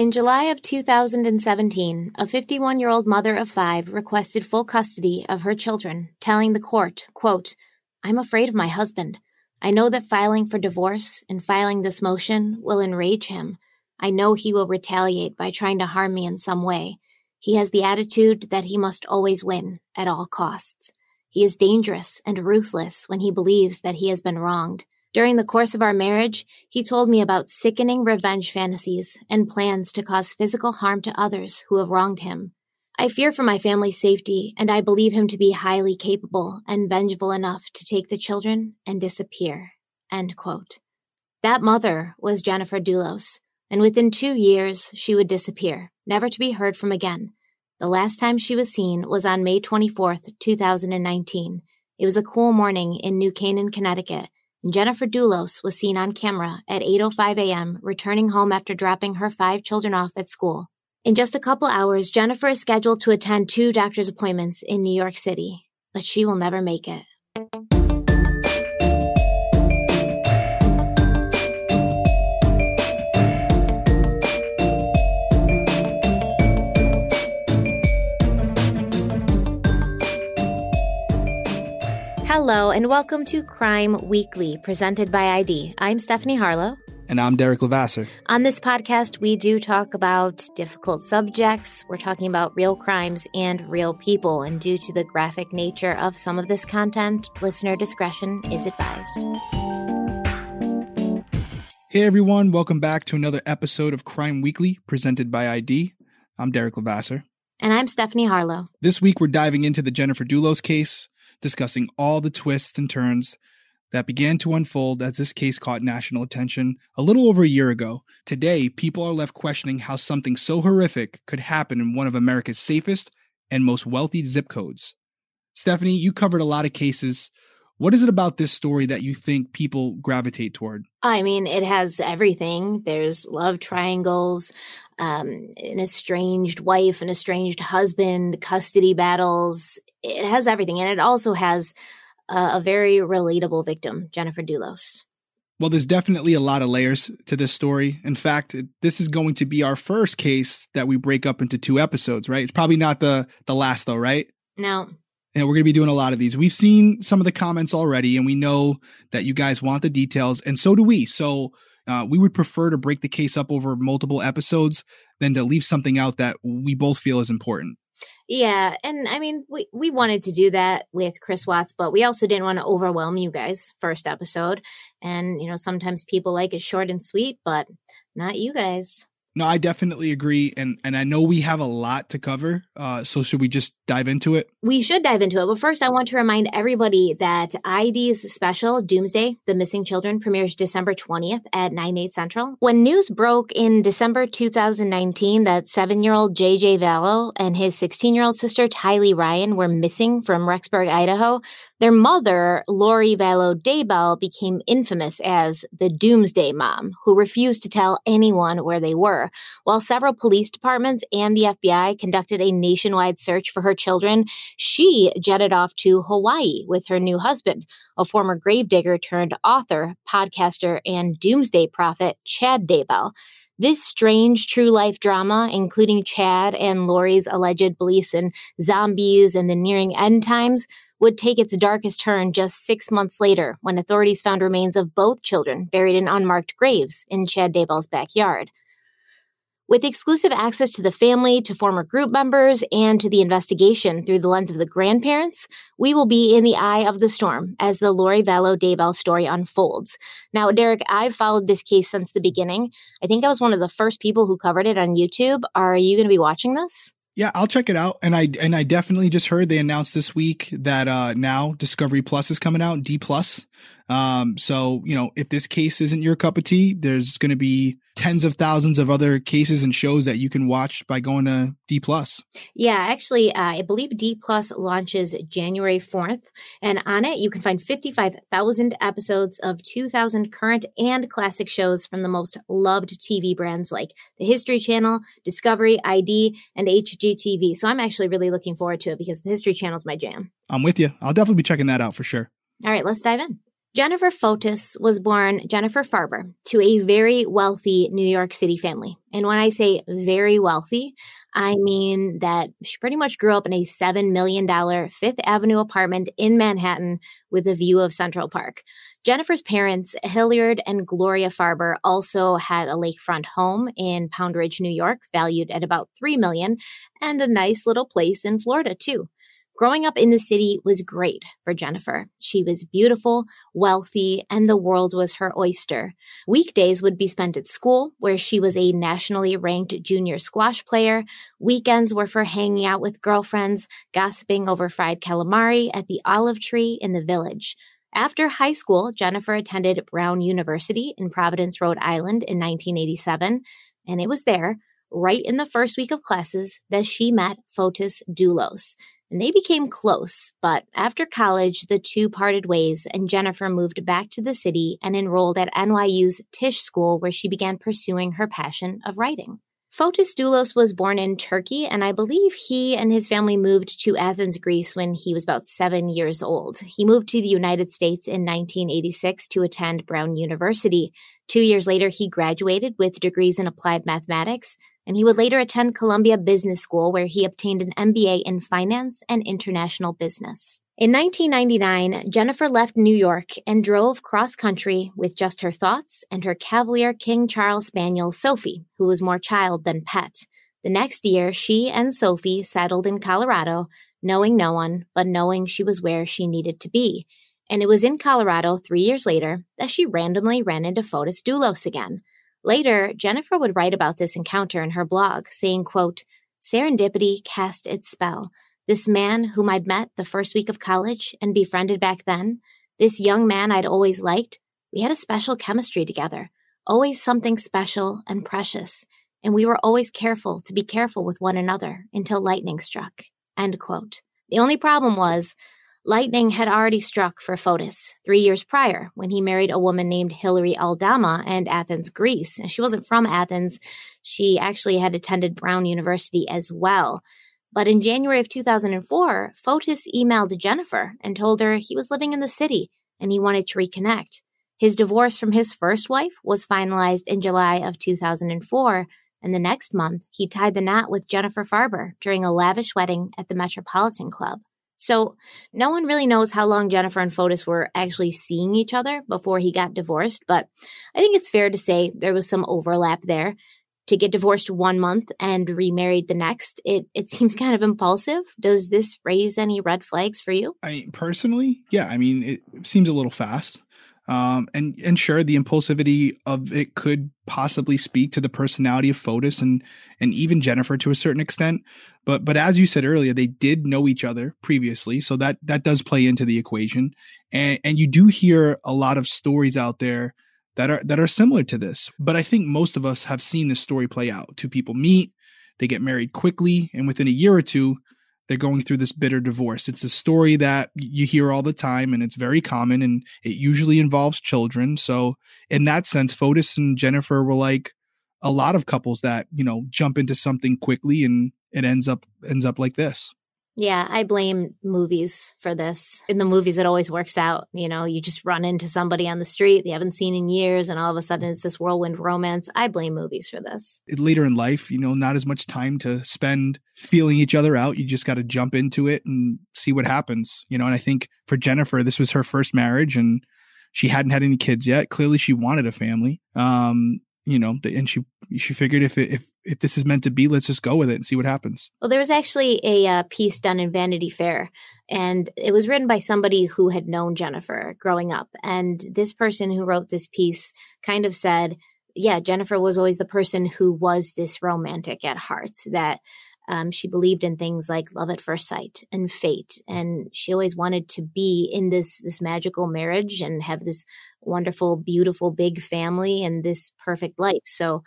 In July of 2017, a 51 year old mother of five requested full custody of her children, telling the court, quote, I'm afraid of my husband. I know that filing for divorce and filing this motion will enrage him. I know he will retaliate by trying to harm me in some way. He has the attitude that he must always win at all costs. He is dangerous and ruthless when he believes that he has been wronged. During the course of our marriage, he told me about sickening revenge fantasies and plans to cause physical harm to others who have wronged him. I fear for my family's safety, and I believe him to be highly capable and vengeful enough to take the children and disappear. That mother was Jennifer Dulos, and within two years she would disappear, never to be heard from again. The last time she was seen was on May 24th, 2019. It was a cool morning in New Canaan, Connecticut, and Jennifer Dulos was seen on camera at 8:05 a.m. returning home after dropping her five children off at school. In just a couple hours, Jennifer is scheduled to attend two doctor's appointments in New York City, but she will never make it. Hello, and welcome to Crime Weekly, presented by ID. I'm Stephanie Harlow. And I'm Derek Levasseur. On this podcast, we do talk about difficult subjects. We're talking about real crimes and real people. And due to the graphic nature of some of this content, listener discretion is advised. Hey everyone, welcome back to another episode of Crime Weekly, presented by ID. I'm Derek Levasseur. And I'm Stephanie Harlow. This week, we're diving into the Jennifer Dulos case, discussing all the twists and turns that began to unfold as this case caught national attention a little over a year ago. Today, people are left questioning how something so horrific could happen in one of America's safest and most wealthy zip codes. Stephanie, you covered a lot of cases. What is it about this story that you think people gravitate toward? I mean, it has everything. There's love triangles, um, an estranged wife, an estranged husband, custody battles. It has everything. And it also has a, a very relatable victim, Jennifer Dulos. Well, there's definitely a lot of layers to this story. In fact, this is going to be our first case that we break up into two episodes, right? It's probably not the the last though, right? No. And we're going to be doing a lot of these. We've seen some of the comments already, and we know that you guys want the details, and so do we. So uh, we would prefer to break the case up over multiple episodes than to leave something out that we both feel is important. Yeah, and I mean, we we wanted to do that with Chris Watts, but we also didn't want to overwhelm you guys first episode. And you know, sometimes people like it short and sweet, but not you guys. No, I definitely agree, and and I know we have a lot to cover. Uh, so should we just dive into it? We should dive into it, but first, I want to remind everybody that ID's special Doomsday: The Missing Children premieres December twentieth at nine eight central. When news broke in December two thousand nineteen that seven-year-old JJ Vallow and his sixteen-year-old sister Tylee Ryan were missing from Rexburg, Idaho, their mother, Lori Vallow Daybell, became infamous as the Doomsday Mom, who refused to tell anyone where they were. While several police departments and the FBI conducted a nationwide search for her children, she jetted off to Hawaii with her new husband, a former gravedigger turned author, podcaster, and doomsday prophet, Chad Daybell. This strange true life drama, including Chad and Lori's alleged beliefs in zombies and the nearing end times, would take its darkest turn just six months later when authorities found remains of both children buried in unmarked graves in Chad Daybell's backyard. With exclusive access to the family, to former group members, and to the investigation through the lens of the grandparents, we will be in the eye of the storm as the Lori Vallow Daybell story unfolds. Now, Derek, I've followed this case since the beginning. I think I was one of the first people who covered it on YouTube. Are you going to be watching this? Yeah, I'll check it out. And I and I definitely just heard they announced this week that uh now Discovery Plus is coming out, D Plus. Um, so, you know, if this case isn't your cup of tea, there's going to be tens of thousands of other cases and shows that you can watch by going to D plus. Yeah, actually, uh, I believe D plus launches January 4th. And on it, you can find 55,000 episodes of 2,000 current and classic shows from the most loved TV brands like the History Channel, Discovery, ID, and HGTV. So I'm actually really looking forward to it because the History Channel is my jam. I'm with you. I'll definitely be checking that out for sure. All right, let's dive in. Jennifer Fotis was born Jennifer Farber to a very wealthy New York City family. And when I say very wealthy, I mean that she pretty much grew up in a $7 million Fifth Avenue apartment in Manhattan with a view of Central Park. Jennifer's parents, Hilliard and Gloria Farber, also had a lakefront home in Pound Ridge, New York, valued at about 3 million, and a nice little place in Florida, too. Growing up in the city was great for Jennifer. She was beautiful, wealthy, and the world was her oyster. Weekdays would be spent at school, where she was a nationally ranked junior squash player. Weekends were for hanging out with girlfriends, gossiping over fried calamari at the olive tree in the village. After high school, Jennifer attended Brown University in Providence, Rhode Island in 1987, and it was there, right in the first week of classes, that she met Fotis Dulos and they became close. But after college, the two parted ways, and Jennifer moved back to the city and enrolled at NYU's Tisch School, where she began pursuing her passion of writing. Fotis Dulos was born in Turkey, and I believe he and his family moved to Athens, Greece when he was about seven years old. He moved to the United States in 1986 to attend Brown University. Two years later, he graduated with degrees in applied mathematics, and he would later attend Columbia Business School, where he obtained an MBA in finance and international business. In 1999, Jennifer left New York and drove cross country with just her thoughts and her Cavalier King Charles Spaniel, Sophie, who was more child than pet. The next year, she and Sophie settled in Colorado, knowing no one, but knowing she was where she needed to be. And it was in Colorado three years later that she randomly ran into Fotis Dulos again. Later, Jennifer would write about this encounter in her blog, saying, quote, Serendipity cast its spell. This man whom I'd met the first week of college and befriended back then, this young man I'd always liked, we had a special chemistry together, always something special and precious, and we were always careful to be careful with one another until lightning struck. End quote. The only problem was Lightning had already struck for Fotis three years prior when he married a woman named Hilary Aldama in Athens, Greece. And she wasn't from Athens. She actually had attended Brown University as well. But in January of 2004, Fotis emailed Jennifer and told her he was living in the city and he wanted to reconnect. His divorce from his first wife was finalized in July of 2004, and the next month he tied the knot with Jennifer Farber during a lavish wedding at the Metropolitan Club. So no one really knows how long Jennifer and Fotis were actually seeing each other before he got divorced, but I think it's fair to say there was some overlap there. To get divorced one month and remarried the next, it it seems kind of impulsive. Does this raise any red flags for you? I mean, personally, yeah. I mean, it seems a little fast. Um, and and sure, the impulsivity of it could possibly speak to the personality of Fotis and and even Jennifer to a certain extent. But but as you said earlier, they did know each other previously, so that that does play into the equation. And and you do hear a lot of stories out there that are that are similar to this. But I think most of us have seen this story play out. Two people meet, they get married quickly, and within a year or two, they're going through this bitter divorce. It's a story that you hear all the time and it's very common and it usually involves children. So in that sense, Fotis and Jennifer were like a lot of couples that, you know, jump into something quickly and it ends up ends up like this. Yeah, I blame movies for this. In the movies, it always works out. You know, you just run into somebody on the street they haven't seen in years, and all of a sudden it's this whirlwind romance. I blame movies for this. Later in life, you know, not as much time to spend feeling each other out. You just got to jump into it and see what happens. You know, and I think for Jennifer, this was her first marriage and she hadn't had any kids yet. Clearly, she wanted a family. Um, you know, and she she figured if it, if if this is meant to be, let's just go with it and see what happens. Well, there was actually a uh, piece done in Vanity Fair, and it was written by somebody who had known Jennifer growing up. And this person who wrote this piece kind of said, yeah, Jennifer was always the person who was this romantic at heart, that Um, she believed in things like love at first sight and fate, and she always wanted to be in this this magical marriage and have this wonderful, beautiful, big family and this perfect life. So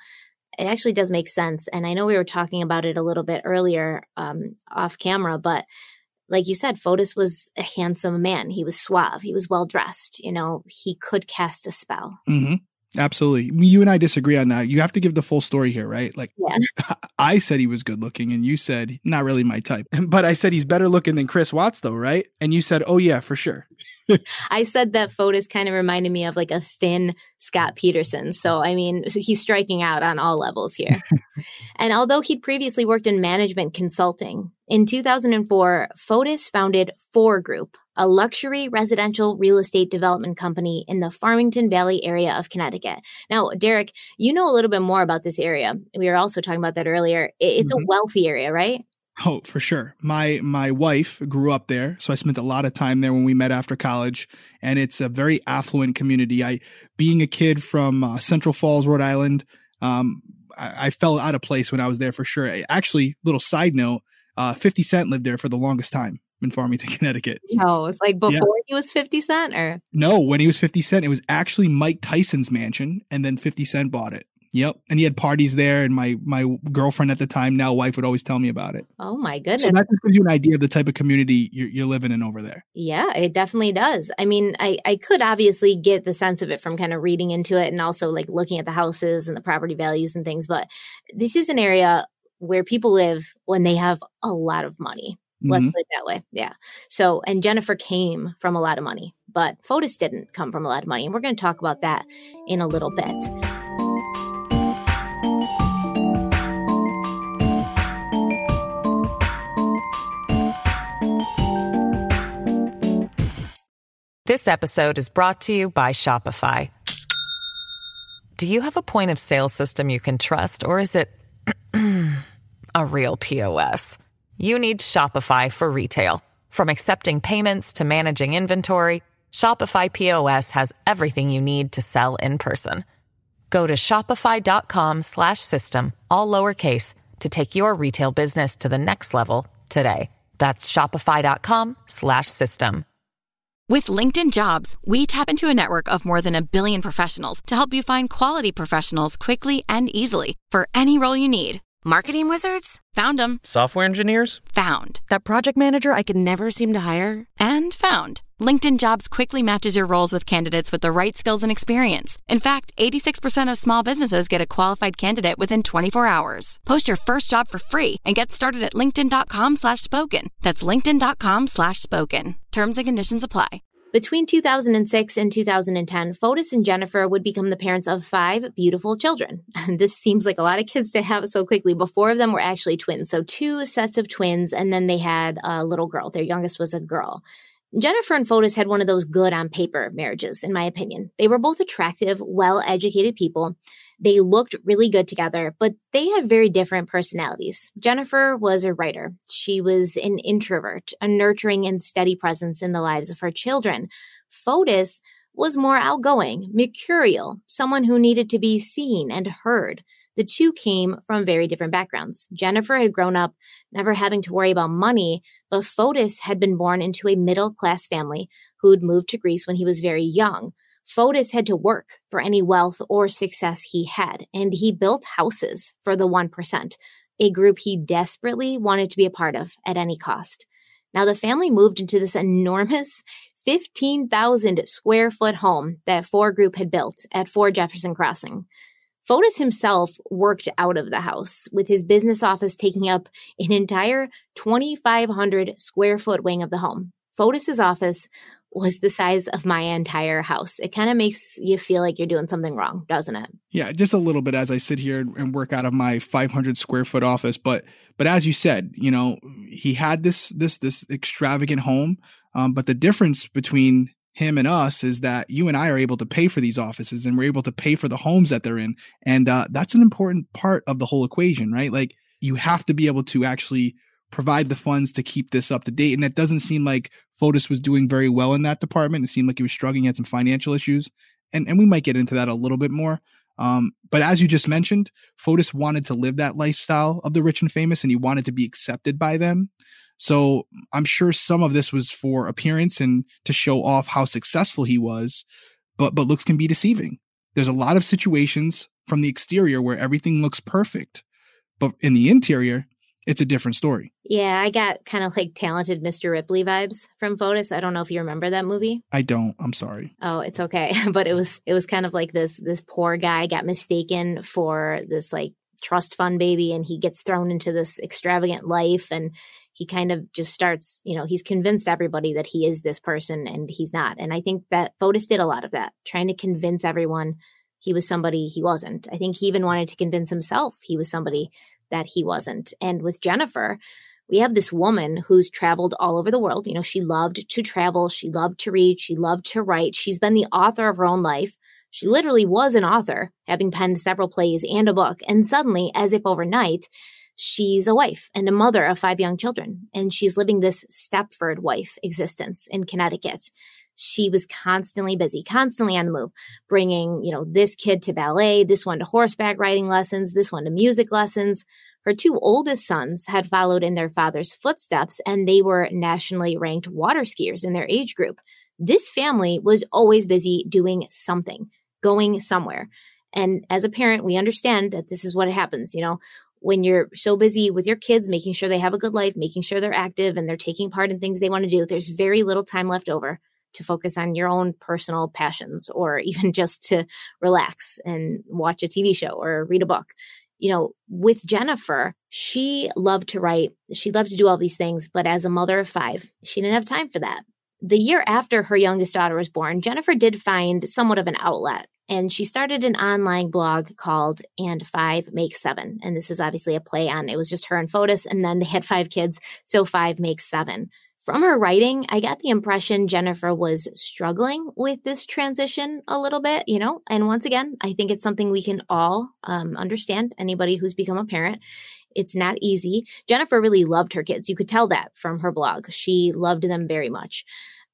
it actually does make sense. And I know we were talking about it a little bit earlier um, off camera, but like you said, Fotis was a handsome man. He was suave. He was well dressed. You know, he could cast a spell. Mm-hmm. Absolutely. You and I disagree on that. You have to give the full story here, right? Like, yeah. I said he was good looking, and you said not really my type. But I said he's better looking than Chris Watts, though, right? And you said, oh, yeah, for sure. I said that Fotis kind of reminded me of like a thin Scott Peterson. So, I mean, he's striking out on all levels here. and although he'd previously worked in management consulting, in 2004, Fotis founded Fore Group, a luxury residential real estate development company in the Farmington Valley area of Connecticut. Now, Derek, you know a little bit more about this area. We were also talking about that earlier. It's mm-hmm. a wealthy area, right? Oh, for sure. My my wife grew up there, so I spent a lot of time there when we met after college, and it's a very affluent community. I, being a kid from uh, Central Falls, Rhode Island, um, I, I, felt out of place when I was there for sure. Actually, little side note, uh, Fifty Cent lived there for the longest time in Farmington, Connecticut. No, it's like before yeah. he was 50 Cent or? No, when he was 50 Cent, it was actually Mike Tyson's mansion and then 50 Cent bought it. Yep. And he had parties there and my my girlfriend at the time, now wife would always tell me about it. Oh my goodness. So that just gives you an idea of the type of community you're, you're living in over there. Yeah, it definitely does. I mean, I, I could obviously get the sense of it from kind of reading into it and also like looking at the houses and the property values and things, but this is an area where people live when they have a lot of money. Let's mm-hmm. put it that way. Yeah. So, and Jennifer came from a lot of money, but Fotis didn't come from a lot of money. And we're going to talk about that in a little bit. This episode is brought to you by Shopify. Do you have a point of sale system you can trust, or is it a real POS? you need Shopify for retail. From accepting payments to managing inventory, Shopify POS has everything you need to sell in person. Go to shopify.com slash system, all lowercase to take your retail business to the next level today. That's shopify.com slash system. With LinkedIn Jobs, we tap into a network of more than a billion professionals to help you find quality professionals quickly and easily for any role you need. Marketing wizards? Found them. Software engineers? Found. That project manager I could never seem to hire? And found. LinkedIn Jobs quickly matches your roles with candidates with the right skills and experience. In fact, 86% of small businesses get a qualified candidate within 24 hours. Post your first job for free and get started at linkedin.com slash spoken. That's linkedin.com slash spoken. Terms and conditions apply. Between 2006 and 2010, Fotis and Jennifer would become the parents of five beautiful children. This seems like a lot of kids to have so quickly. But four of them were actually twins. So two sets of twins, and then they had a little girl. Their youngest was a girl. Jennifer and Fotis had one of those good on paper marriages, in my opinion. They were both attractive, well educated people. They looked really good together, but they had very different personalities. Jennifer was a writer. She was an introvert, a nurturing and steady presence in the lives of her children. Fotis was more outgoing, mercurial, someone who needed to be seen and heard. The two came from very different backgrounds. Jennifer had grown up never having to worry about money, but Fotis had been born into a middle class family who'd moved to Greece when he was very young. Fotis had to work for any wealth or success he had, and he built houses for the 1%, a group he desperately wanted to be a part of at any cost. Now, the family moved into this enormous 15,000 square foot home that Fore Group had built at 4 Jefferson Crossing. Fotis himself worked out of the house, with his business office taking up an entire 2,500 square foot wing of the home. Fotis's office was the size of my entire house. It kind of makes you feel like you're doing something wrong, doesn't it? Yeah, just a little bit as I sit here and work out of my 500 square foot office. But but as you said, you know, he had this this this extravagant home. Um, but the difference between him and us is that you and I are able to pay for these offices and we're able to pay for the homes that they're in. And uh, that's an important part of the whole equation, right? Like you have to be able to actually provide the funds to keep this up to date. And it doesn't seem like Fotis was doing very well in that department. It seemed like he was struggling, had some financial issues. And, and we might get into that a little bit more. Um, but as you just mentioned, Fotis wanted to live that lifestyle of the rich and famous and he wanted to be accepted by them. So I'm sure some of this was for appearance and to show off how successful he was, but, but looks can be deceiving. There's a lot of situations from the exterior where everything looks perfect, but in the interior, it's a different story. Yeah, I got kind of like talented Mr. Ripley vibes from Fotis. I don't know if you remember that movie. I don't. I'm sorry. Oh, it's okay. but it was it was kind of like this this poor guy got mistaken for this like trust fund baby and he gets thrown into this extravagant life and he kind of just starts, you know, he's convinced everybody that he is this person and he's not. And I think that Fotis did a lot of that, trying to convince everyone he was somebody he wasn't. I think he even wanted to convince himself he was somebody that he wasn't. And with Jennifer, we have this woman who's traveled all over the world. You know, she loved to travel, she loved to read, she loved to write. She's been the author of her own life. She literally was an author, having penned several plays and a book. And suddenly, as if overnight, she's a wife and a mother of five young children. And she's living this Stepford wife existence in Connecticut she was constantly busy, constantly on the move, bringing, you know, this kid to ballet, this one to horseback riding lessons, this one to music lessons. Her two oldest sons had followed in their father's footsteps and they were nationally ranked water skiers in their age group. This family was always busy doing something, going somewhere. And as a parent, we understand that this is what happens. You know, when you're so busy with your kids, making sure they have a good life, making sure they're active and they're taking part in things they want to do, there's very little time left over to focus on your own personal passions or even just to relax and watch a TV show or read a book. You know, with Jennifer, she loved to write. She loved to do all these things, but as a mother of five, she didn't have time for that. The year after her youngest daughter was born, Jennifer did find somewhat of an outlet and she started an online blog called and five makes seven and this is obviously a play on it was just her and fotis and then they had five kids so five makes seven from her writing, I got the impression Jennifer was struggling with this transition a little bit, you know. And once again, I think it's something we can all um, understand. Anybody who's become a parent, it's not easy. Jennifer really loved her kids. You could tell that from her blog. She loved them very much.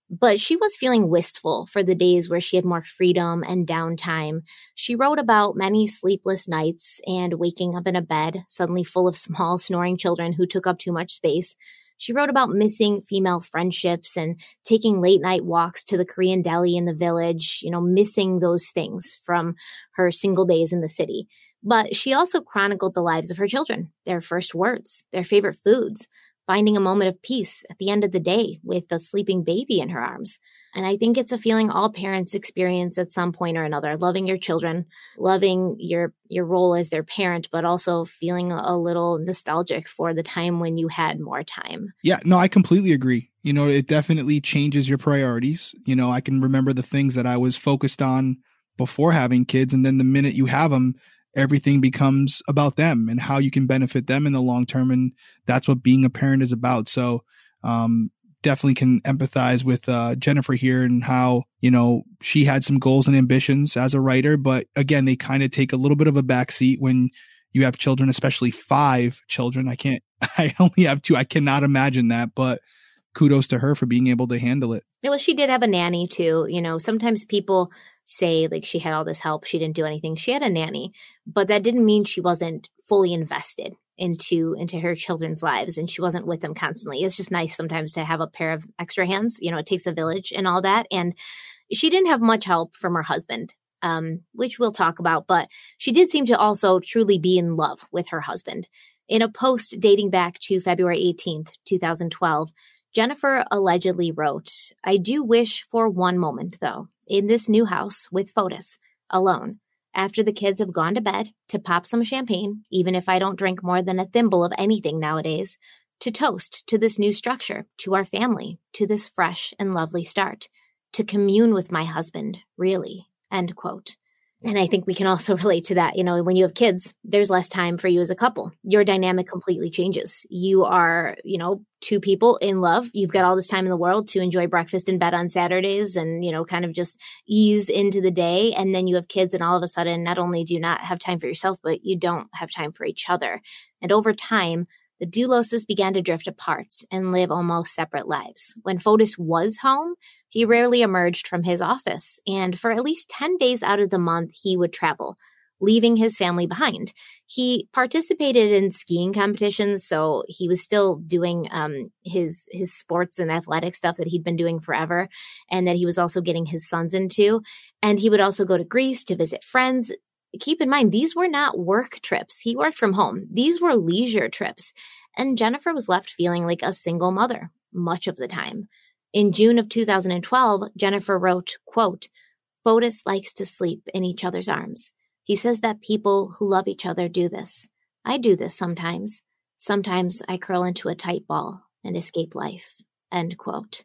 But she was feeling wistful for the days where she had more freedom and downtime. She wrote about many sleepless nights and waking up in a bed suddenly full of small, snoring children who took up too much space. She wrote about missing female friendships and taking late night walks to the Korean deli in the village, you know, missing those things from her single days in the city. But she also chronicled the lives of her children, their first words, their favorite foods, finding a moment of peace at the end of the day with a sleeping baby in her arms. And I think it's a feeling all parents experience at some point or another, loving your children, loving your your role as their parent, but also feeling a little nostalgic for the time when you had more time. Yeah, no, I completely agree. You know, it definitely changes your priorities. You know, I can remember the things that I was focused on before having kids and then the minute you have them, everything becomes about them and how you can benefit them in the long term and that's what being a parent is about. So, um, definitely can empathize with uh, Jennifer here and how you know she had some goals and ambitions as a writer, but again, they kind of take a little bit of a backseat when you have children, especially five children. I can't. I only have two. I cannot imagine that, but kudos to her for being able to handle it. Well, she did have a nanny too. You know, sometimes people say like she had all this help, she didn't do anything. She had a nanny, but that didn't mean she wasn't fully invested into into her children's lives and she wasn't with them constantly. It's just nice sometimes to have a pair of extra hands. You know, it takes a village and all that. And she didn't have much help from her husband, um, which we'll talk about, but she did seem to also truly be in love with her husband. In a post dating back to February 18th, 2012, Jennifer allegedly wrote, I do wish for one moment, though, in this new house with Fotis, alone after the kids have gone to bed to pop some champagne, even if I don't drink more than a thimble of anything nowadays, to toast to this new structure, to our family, to this fresh and lovely start, to commune with my husband, really. End quote. And I think we can also relate to that. You know, when you have kids, there's less time for you as a couple. Your dynamic completely changes. You are, you know, two people in love. You've got all this time in the world to enjoy breakfast in bed on Saturdays and, you know, kind of just ease into the day. And then you have kids, and all of a sudden, not only do you not have time for yourself, but you don't have time for each other. And over time, the Duloses began to drift apart and live almost separate lives. When Fotis was home, he rarely emerged from his office, and for at least 10 days out of the month, he would travel, leaving his family behind. He participated in skiing competitions, so he was still doing um, his his sports and athletic stuff that he'd been doing forever, and that he was also getting his sons into. And he would also go to Greece to visit friends. Keep in mind, these were not work trips. He worked from home. These were leisure trips. And Jennifer was left feeling like a single mother much of the time. In June of 2012, Jennifer wrote, quote, Fotis likes to sleep in each other's arms. He says that people who love each other do this. I do this sometimes. Sometimes I curl into a tight ball and escape life. End quote.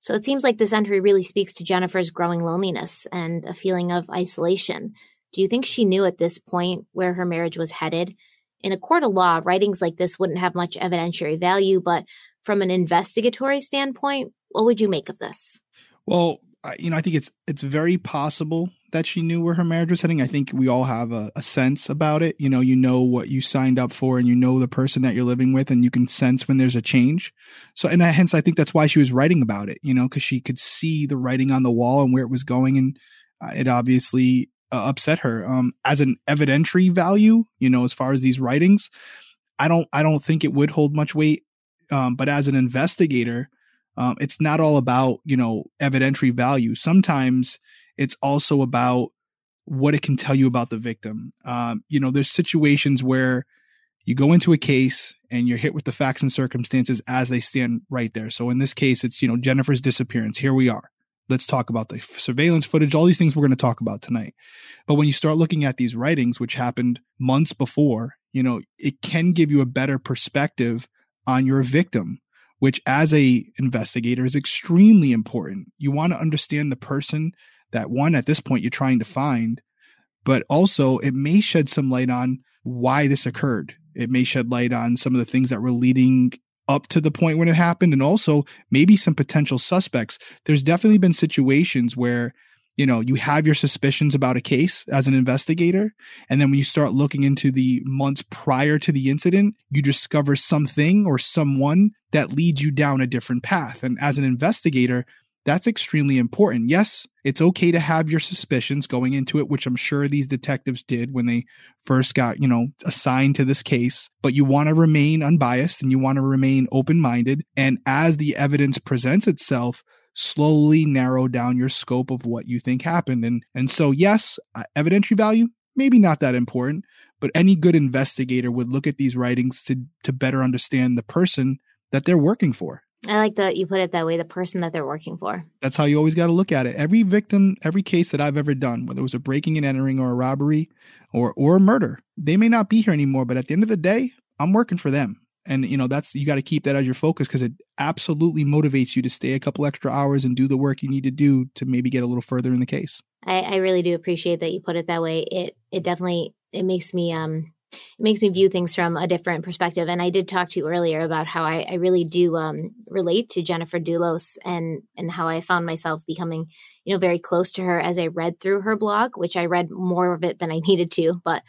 So it seems like this entry really speaks to Jennifer's growing loneliness and a feeling of isolation. Do you think she knew at this point where her marriage was headed? In a court of law, writings like this wouldn't have much evidentiary value, but from an investigatory standpoint, what would you make of this? Well, you know, I think it's it's very possible that she knew where her marriage was heading. I think we all have a, a, sense about it. You know, you know what you signed up for, and you know the person that you're living with, and you can sense when there's a change. So, and hence, I think that's why she was writing about it. You know, because she could see the writing on the wall and where it was going, and uh, it obviously uh, upset her. Um, as an evidentiary value, you know, as far as these writings, I don't, I don't think it would hold much weight. Um, but as an investigator, um, it's not all about you know evidentiary value. Sometimes it's also about what it can tell you about the victim. Um, you know, there's situations where you go into a case and you're hit with the facts and circumstances as they stand right there. So in this case, it's you know Jennifer's disappearance. Here we are. Let's talk about the surveillance footage, all these things we're going to talk about tonight. But when you start looking at these writings, which happened months before, you know, it can give you a better perspective on your victim which as a investigator is extremely important. You want to understand the person that one at this point you're trying to find, but also it may shed some light on why this occurred. It may shed light on some of the things that were leading up to the point when it happened and also maybe some potential suspects. There's definitely been situations where you know, you have your suspicions about a case as an investigator. And then when you start looking into the months prior to the incident, you discover something or someone that leads you down a different path. And as an investigator, that's extremely important. Yes, it's okay to have your suspicions going into it, which I'm sure these detectives did when they first got, you know, assigned to this case, but you want to remain unbiased and you want to remain open minded. And as the evidence presents itself, slowly narrow down your scope of what you think happened. And, and so, yes, uh, evidentiary value, maybe not that important, but any good investigator would look at these writings to, to better understand the person that they're working for. I like that you put it that way, the person that they're working for. That's how you always got to look at it. Every victim, every case that I've ever done, whether it was a breaking and entering or a robbery or or a murder, they may not be here anymore, but at the end of the day, I'm working for them and you know that's you got to keep that as your focus because it absolutely motivates you to stay a couple extra hours and do the work you need to do to maybe get a little further in the case i, I really do appreciate that you put it that way it it definitely it makes me um it makes me view things from a different perspective and i did talk to you earlier about how i, I really do um, relate to jennifer dulos and and how i found myself becoming you know very close to her as i read through her blog which i read more of it than i needed to but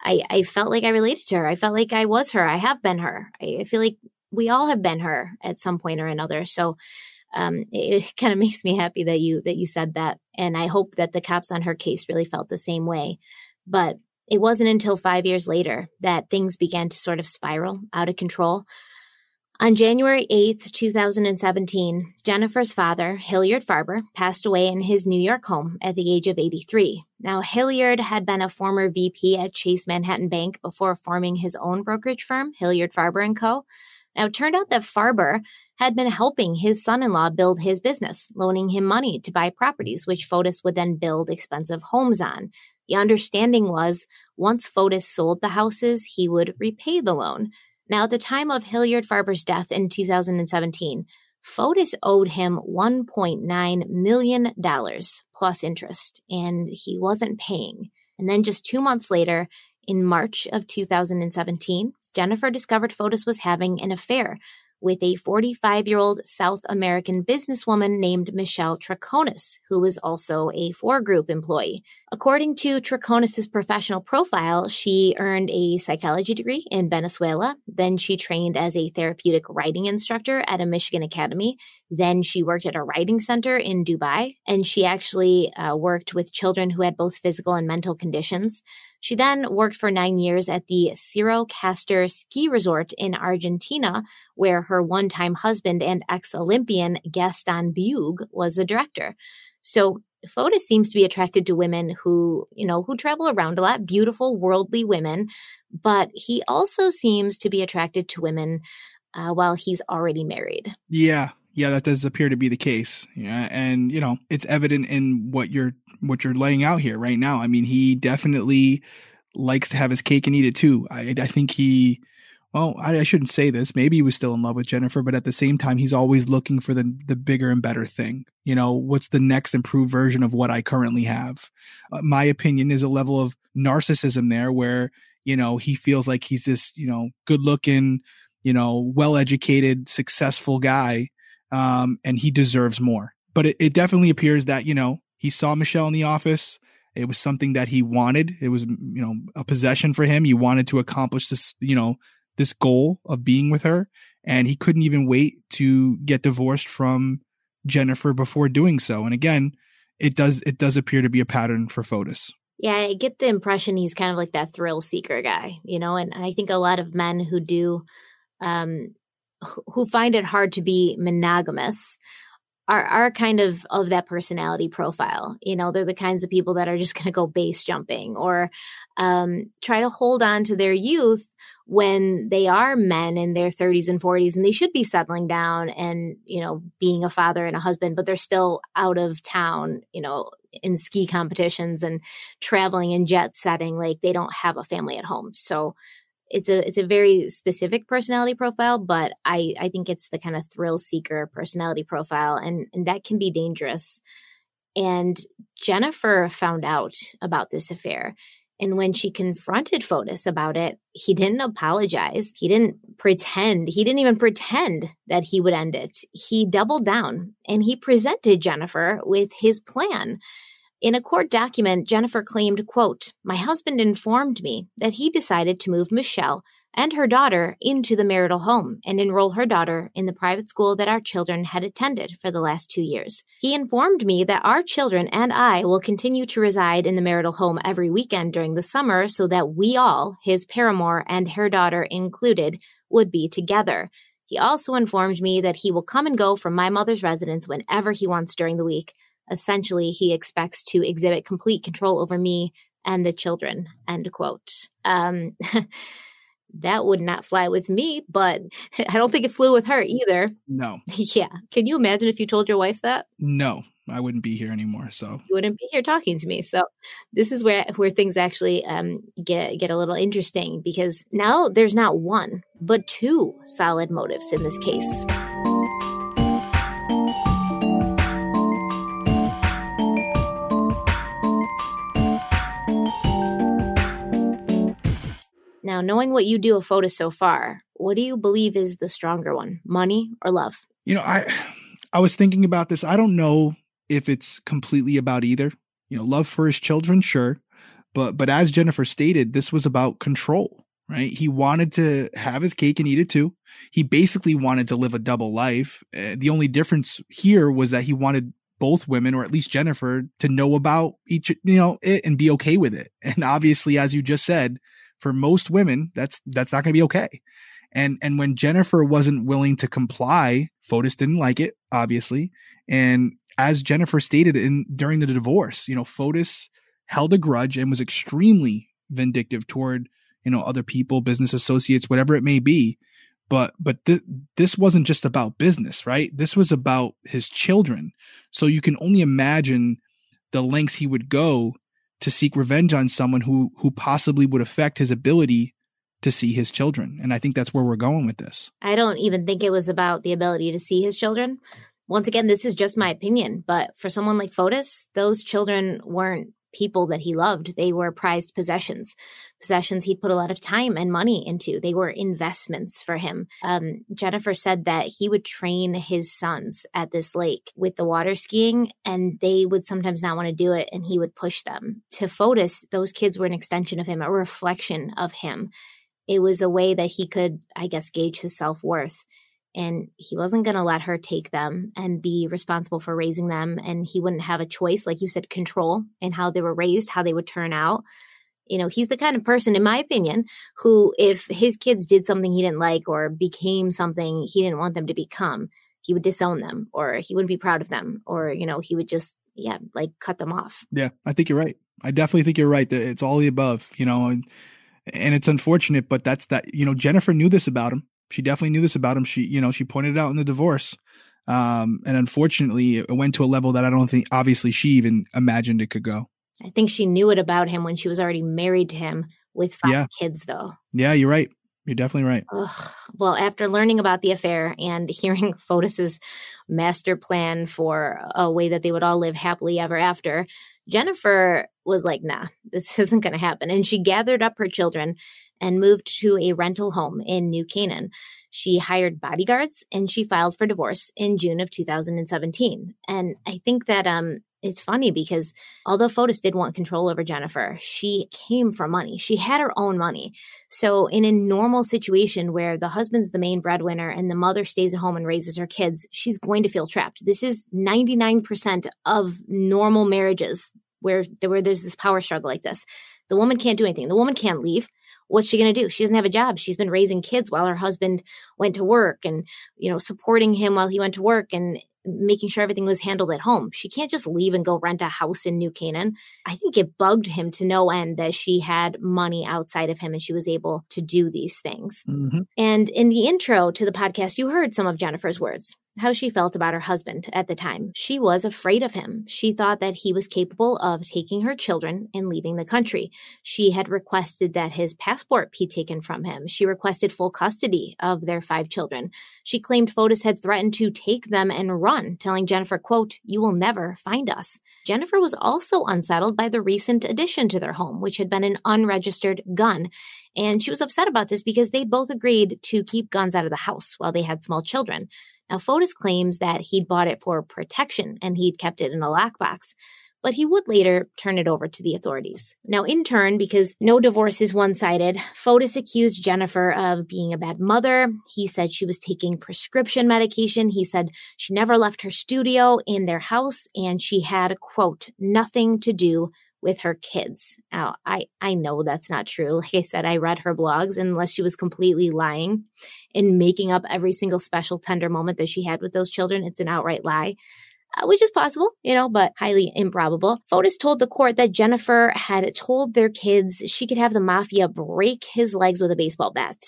I, I felt like I related to her. I felt like I was her. I have been her. I, I feel like we all have been her at some point or another. So um, it, it kind of makes me happy that you that you said that, and I hope that the cops on her case really felt the same way. But it wasn't until five years later that things began to sort of spiral out of control. On January 8th, 2017, Jennifer's father, Hilliard Farber, passed away in his New York home at the age of 83. Now, Hilliard had been a former VP at Chase Manhattan Bank before forming his own brokerage firm, Hilliard Farber & Co. Now, it turned out that Farber had been helping his son-in-law build his business, loaning him money to buy properties, which Fotis would then build expensive homes on. The understanding was once Fotis sold the houses, he would repay the loan. Now, at the time of Hilliard Farber's death in 2017, Fotis owed him $1.9 million plus interest, and he wasn't paying. And then just two months later, in March of 2017, Jennifer discovered Fotis was having an affair with a 45 year old South American businesswoman named Michelle Troconis, who was also a Fore Group employee. According to Troconis's professional profile, she earned a psychology degree in Venezuela. Then she trained as a therapeutic writing instructor at a Michigan academy. Then she worked at a writing center in Dubai, and she actually uh, worked with children who had both physical and mental conditions. She then worked for nine years at the Cerro Castor ski resort in Argentina, where her one time husband and ex Olympian Gaston Bugue was the director. So Fotis seems to be attracted to women who, you know, who travel around a lot, beautiful, worldly women, but he also seems to be attracted to women uh, while he's already married. Yeah, yeah, that does appear to be the case. Yeah, and you know, it's evident in what you're what you're laying out here right now. I mean, he definitely likes to have his cake and eat it too. I, I think he, well, I, I, shouldn't say this. Maybe he was still in love with Jennifer, but at the same time, he's always looking for the the bigger and better thing. You know, what's the next improved version of what I currently have? Uh, my opinion is a level of narcissism there, where you know he feels like he's this you know good looking, you know, well educated, successful guy um, and he deserves more. But it, it definitely appears that you know he saw Michelle in the office. It was something that he wanted. It was you know a possession for him. He wanted to accomplish this you know this goal of being with her, and he couldn't even wait to get divorced from Jennifer before doing so. And again, it does it does appear to be a pattern for Fotis. Yeah, I get the impression he's kind of like that thrill seeker guy, you know, and I think a lot of men who do um, who find it hard to be monogamous are are kind of of that personality profile. You know, they're the kinds of people that are just going to go base jumping or um, try to hold on to their youth when they are men in their 30s and 40s and they should be settling down and you know being a father and a husband but they're still out of town you know in ski competitions and traveling in jet setting like they don't have a family at home so it's a it's a very specific personality profile, but I I think it's the kind of thrill seeker personality profile, and and that can be dangerous. And Jennifer found out about this affair. And when she confronted Fotis about it, he didn't apologize. He didn't pretend. He didn't even pretend that he would end it. He doubled down and he presented Jennifer with his plan. In a court document, Jennifer claimed, quote, My husband informed me that he decided to move Michelle and her daughter into the marital home and enroll her daughter in the private school that our children had attended for the last two years. He informed me that our children and I will continue to reside in the marital home every weekend during the summer so that we all, his paramour and her daughter included, would be together. He also informed me that he will come and go from my mother's residence whenever he wants during the week essentially he expects to exhibit complete control over me and the children end quote. Um, that would not fly with me but i don't think it flew with her either. No. Yeah. Can you imagine if you told your wife that? No. I wouldn't be here anymore so. You wouldn't be here talking to me. So this is where where things actually um, get get a little interesting because now there's not one but two solid motives in this case Now, knowing what you do of Fotis so far, what do you believe is the stronger one, money or love? You know, I I was thinking about this. I don't know if it's completely about either. You know, love for his children, sure, but but as Jennifer stated, this was about control, right? He wanted to have his cake and eat it too. He basically wanted to live a double life. Uh, the only difference here was that he wanted both women or at least Jennifer to know about each, you know, it and be okay with it. And obviously, as you just said, for most women, that's that's not going to be okay. And and when Jennifer wasn't willing to comply, Fotis didn't like it, obviously. And as Jennifer stated in during the divorce, you know, Fotis held a grudge and was extremely vindictive toward you know other people, business associates, whatever it may be. But but th- this wasn't just about business, right? This was about his children. So you can only imagine the lengths he would go to seek revenge on someone who who possibly would affect his ability to see his children. And I think that's where we're going with this. I don't even think it was about the ability to see his children. Once again, this is just my opinion, but for someone like Fotis, those children weren't people that he loved. They were prized possessions, possessions he'd put a lot of time and money into. They were investments for him. Um, Jennifer said that he would train his sons at this lake with the water skiing, and they would sometimes not want to do it, and he would push them. To Fotis, those kids were an extension of him, a reflection of him. It was a way that he could, I guess, gauge his self worth and he wasn't going to let her take them and be responsible for raising them and he wouldn't have a choice like you said control in how they were raised how they would turn out. You know he's the kind of person in my opinion who if his kids did something he didn't like or became something he didn't want them to become he would disown them or he wouldn't be proud of them or you know he would just yeah like cut them off. Yeah i think you're right. I definitely think you're right that it's all the above you know and and it's unfortunate but that's that you know jennifer knew this about him she definitely knew this about him. She, you know, she pointed it out in the divorce. Um, and unfortunately, it went to a level that I don't think, obviously, she even imagined it could go. I think she knew it about him when she was already married to him with five yeah. kids, though. Yeah, you're right. You're definitely right. Ugh. Well, after learning about the affair and hearing Fotis's master plan for a way that they would all live happily ever after, Jennifer was like, nah, this isn't going to happen. And she gathered up her children and moved to a rental home in New Canaan. She hired bodyguards and she filed for divorce in June of 2017. And I think that um it's funny because although Fotis did want control over Jennifer, she came for money. She had her own money. So, in a normal situation where the husband's the main breadwinner and the mother stays at home and raises her kids, she's going to feel trapped. This is 99% of normal marriages where, where there's this power struggle like this. The woman can't do anything. The woman can't leave what's she going to do? She doesn't have a job. She's been raising kids while her husband went to work and, you know, supporting him while he went to work and making sure everything was handled at home. She can't just leave and go rent a house in New Canaan. I think it bugged him to no end that she had money outside of him and she was able to do these things. Mm-hmm. And in the intro to the podcast, you heard some of Jennifer's words how she felt about her husband at the time. She was afraid of him. She thought that he was capable of taking her children and leaving the country. She had requested that his passport be taken from him. She requested full custody of their five children. She claimed Fotis had threatened to take them and run, telling Jennifer, quote, you will never find us. Jennifer was also unsettled by the recent addition to their home, which had been an unregistered gun. And she was upset about this because they both agreed to keep guns out of the house while they had small children. Now, Fotis claims that he'd bought it for protection and he'd kept it in a lockbox, but he would later turn it over to the authorities. Now, in turn, because no divorce is one sided, Fotis accused Jennifer of being a bad mother. He said she was taking prescription medication. He said she never left her studio in their house and she had, quote, nothing to do with her kids. Now, I, I know that's not true. Like I said, I read her blogs, unless she was completely lying and making up every single special tender moment that she had with those children, it's an outright lie. Uh, which is possible, you know, but highly improbable. Fotis told the court that Jennifer had told their kids she could have the mafia break his legs with a baseball bat.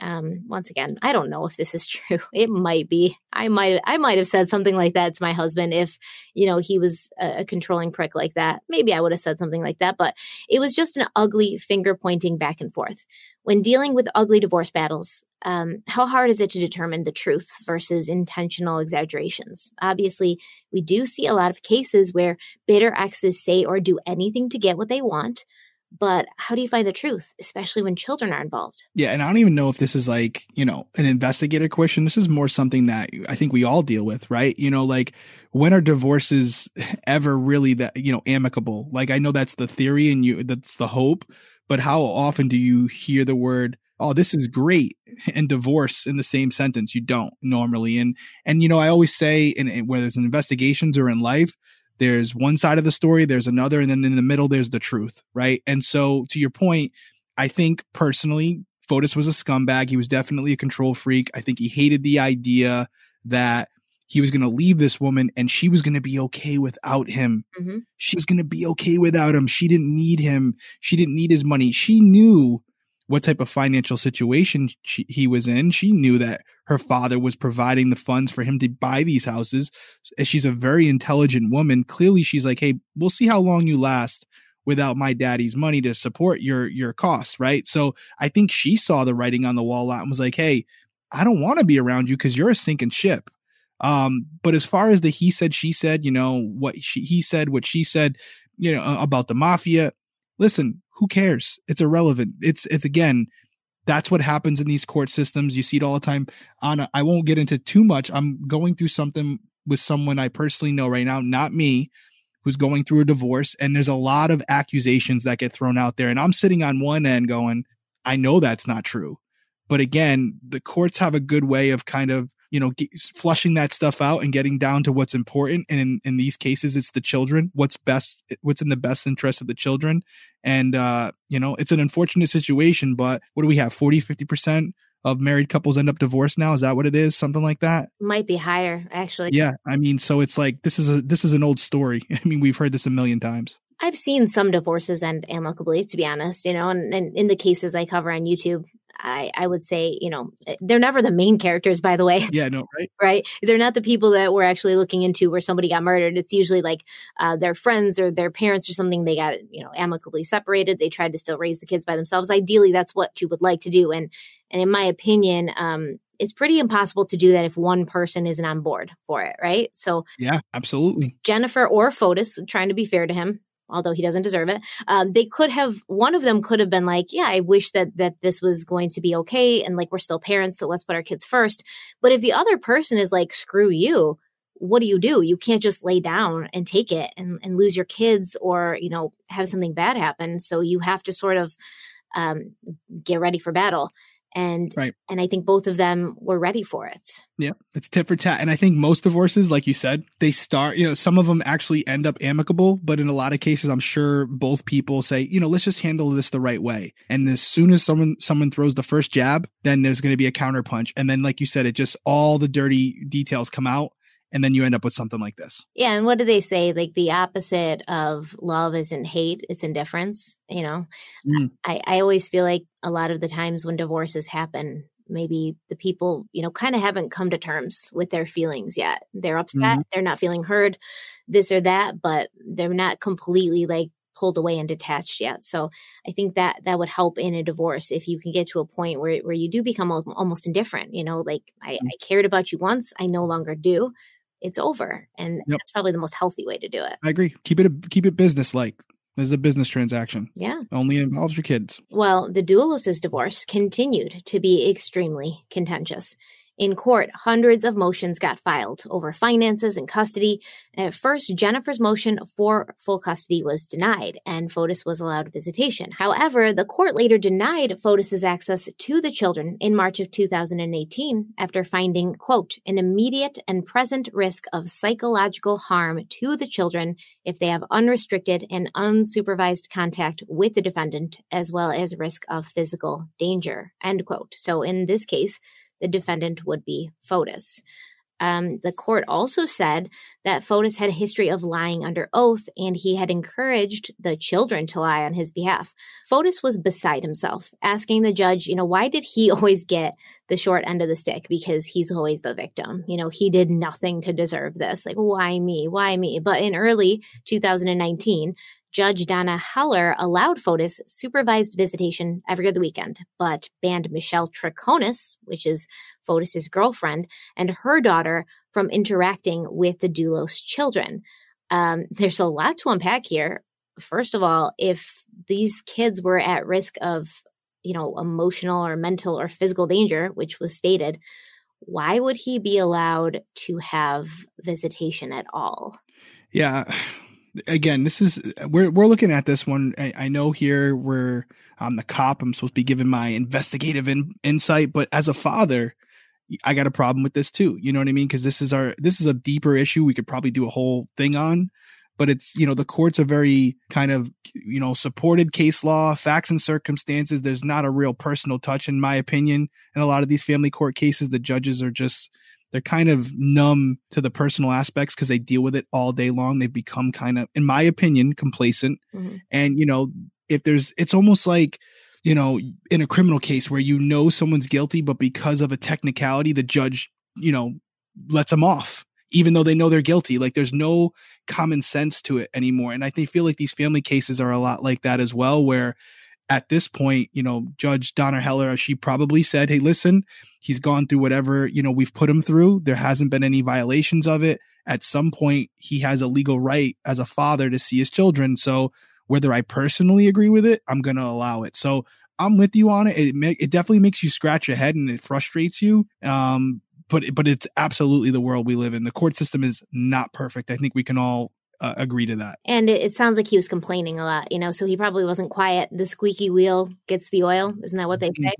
Um, once again, I don't know if this is true. It might be. I might I might have said something like that to my husband if, you know, he was a, a controlling prick like that. Maybe I would have said something like that, but it was just an ugly finger pointing back and forth. When dealing with ugly divorce battles, um, how hard is it to determine the truth versus intentional exaggerations? Obviously, we do see a lot of cases where bitter exes say or do anything to get what they want, but how do you find the truth, especially when children are involved? Yeah, and I don't even know if this is like, you know, an investigative question. This is more something that I think we all deal with, right? You know, like when are divorces ever really that, you know, amicable? Like I know that's the theory and you that's the hope, but how often do you hear the word oh this is great and divorce in the same sentence you don't normally and and you know i always say in whether it's in investigations or in life there's one side of the story, there's another, and then in the middle, there's the truth, right? And so, to your point, I think personally, Fotis was a scumbag. He was definitely a control freak. I think he hated the idea that he was going to leave this woman and she was going to be okay without him. Mm-hmm. She was going to be okay without him. She didn't need him. She didn't need his money. She knew what type of financial situation she, he was in. She knew that her father was providing the funds for him to buy these houses. She's a very intelligent woman. Clearly, she's like, "Hey, we'll see how long you last without my daddy's money to support your your costs." Right. So I think she saw the writing on the wall a lot and was like, "Hey, I don't want to be around you because you're a sinking ship." Um, but as far as the he said, she said, you know, what she, he said, what she said, you know, about the mafia. Listen, who cares? It's irrelevant. It's, it's again, that's what happens in these court systems. You see it all the time. Anna, I won't get into too much. I'm going through something with someone I personally know right now, not me, who's going through a divorce. And there's a lot of accusations that get thrown out there. And I'm sitting on one end going, I know that's not true. But again, the courts have a good way of kind of, you know, get, flushing that stuff out and getting down to what's important. And in, in these cases, it's the children, what's best, what's in the best interest of the children. And, uh, you know, it's an unfortunate situation, but what do we have? 40, 50% of married couples end up divorced now. Is that what it is? Something like that? Might be higher, actually. Yeah. I mean, so it's like, this is a, this is an old story. I mean, we've heard this a million times. I've seen some divorces end amicably, to be honest, you know, and, and in the cases I cover on YouTube, I, I would say, you know, eh, they're never the main characters, by the way. Yeah, no, right? right. They're not the people that we're actually looking into where somebody got murdered. It's usually like uh, their friends or their parents or something. They got, you know, amicably separated. They tried to still raise the kids by themselves. Ideally, that's what you would like to do. And, and in my opinion, um, it's pretty impossible to do that if one person isn't on board for it, right? So, yeah, absolutely. Jennifer or Fotis, trying to be fair to him, although he doesn't deserve it. Um, they could have one of them could have been like, yeah, I wish that that this was going to be okay, and like we're still parents, so let's put our kids first. But if the other person is like, screw you, what do you do? You can't just lay down and take it and, and lose your kids, or you know, have something bad happen. So you have to sort of um, get ready for battle and right. and I think both of them were ready for it. Yeah, it's tit for tat, and I think most divorces, like you said, they start. You know, some of them actually end up amicable, but in a lot of cases, I'm sure both people say, you know, let's just handle this the right way. And as soon as someone someone throws the first jab, then there's going to be a counterpunch, and then, like you said, it just all the dirty details come out, and then you end up with something like this. Yeah, and what do they say? Like the opposite of love isn't hate; it's indifference. You know, mm. I I always feel like a lot of the times when divorces happen, maybe the people you know kind of haven't come to terms with their feelings yet. They're upset, mm-hmm. they're not feeling heard, this or that, but they're not completely like pulled away and detached yet. So I think that that would help in a divorce if you can get to a point where where you do become almost indifferent. You know, like I, mm-hmm. I cared about you once, I no longer do it's over. And yep. that's probably the most healthy way to do it. I agree. Keep it a, keep it business like. This is a business transaction. Yeah. Only involves your kids. Well, the Dulos' divorce continued to be extremely contentious. In court, hundreds of motions got filed over finances and custody. At first, Jennifer's motion for full custody was denied, and Fotis was allowed visitation. However, the court later denied Fotis's access to the children in March of 2018 after finding, quote, an immediate and present risk of psychological harm to the children if they have unrestricted and unsupervised contact with the defendant, as well as risk of physical danger, end quote. So in this case, the defendant would be Fotis. Um, the court also said that Fotis had a history of lying under oath and he had encouraged the children to lie on his behalf. Fotis was beside himself, asking the judge, you know, why did he always get the short end of the stick? Because he's always the victim. You know, he did nothing to deserve this. Like, why me? Why me? But in early 2019, Judge Donna Heller allowed Fotis supervised visitation every other weekend, but banned Michelle Troconis, which is Fotis's girlfriend, and her daughter from interacting with the Dulos children. Um, there's a lot to unpack here. First of all, if these kids were at risk of, you know, emotional or mental or physical danger, which was stated, why would he be allowed to have visitation at all? Yeah, again, this is we're we're looking at this one. I, I know here we're I'm the cop. I'm supposed to be giving my investigative in, insight, but as a father, I got a problem with this too. You know what I mean? Because this is our this is a deeper issue. We could probably do a whole thing on, but it's you know the courts are very kind of you know supported case law, facts and circumstances. There's not a real personal touch, in my opinion. In a lot of these family court cases, the judges are just they're kind of numb to the personal aspects because they deal with it all day long. They've become kind of, in my opinion, complacent. Mm-hmm. And, you know, if there's, it's almost like, you know, in a criminal case where you know someone's guilty, but because of a technicality, the judge, you know, lets them off, even though they know they're guilty. Like there's no common sense to it anymore. And I think, feel like these family cases are a lot like that as well, where at this point, you know, Judge Donna Heller, she probably said, Hey, listen, he's gone through whatever, you know, we've put him through. There hasn't been any violations of it. at some point he has a legal right as a father to see his children. So whether I personally agree with it, I'm going to allow it. So I'm with you on it. It, it definitely makes you scratch your head and it frustrates you. Um, but but it's absolutely the world we live in. The court system is not perfect. I think we can all uh, agree to that. And it, it, sounds like he was complaining a lot, you know, so he probably wasn't quiet. The squeaky wheel gets the oil. Isn't that what they say?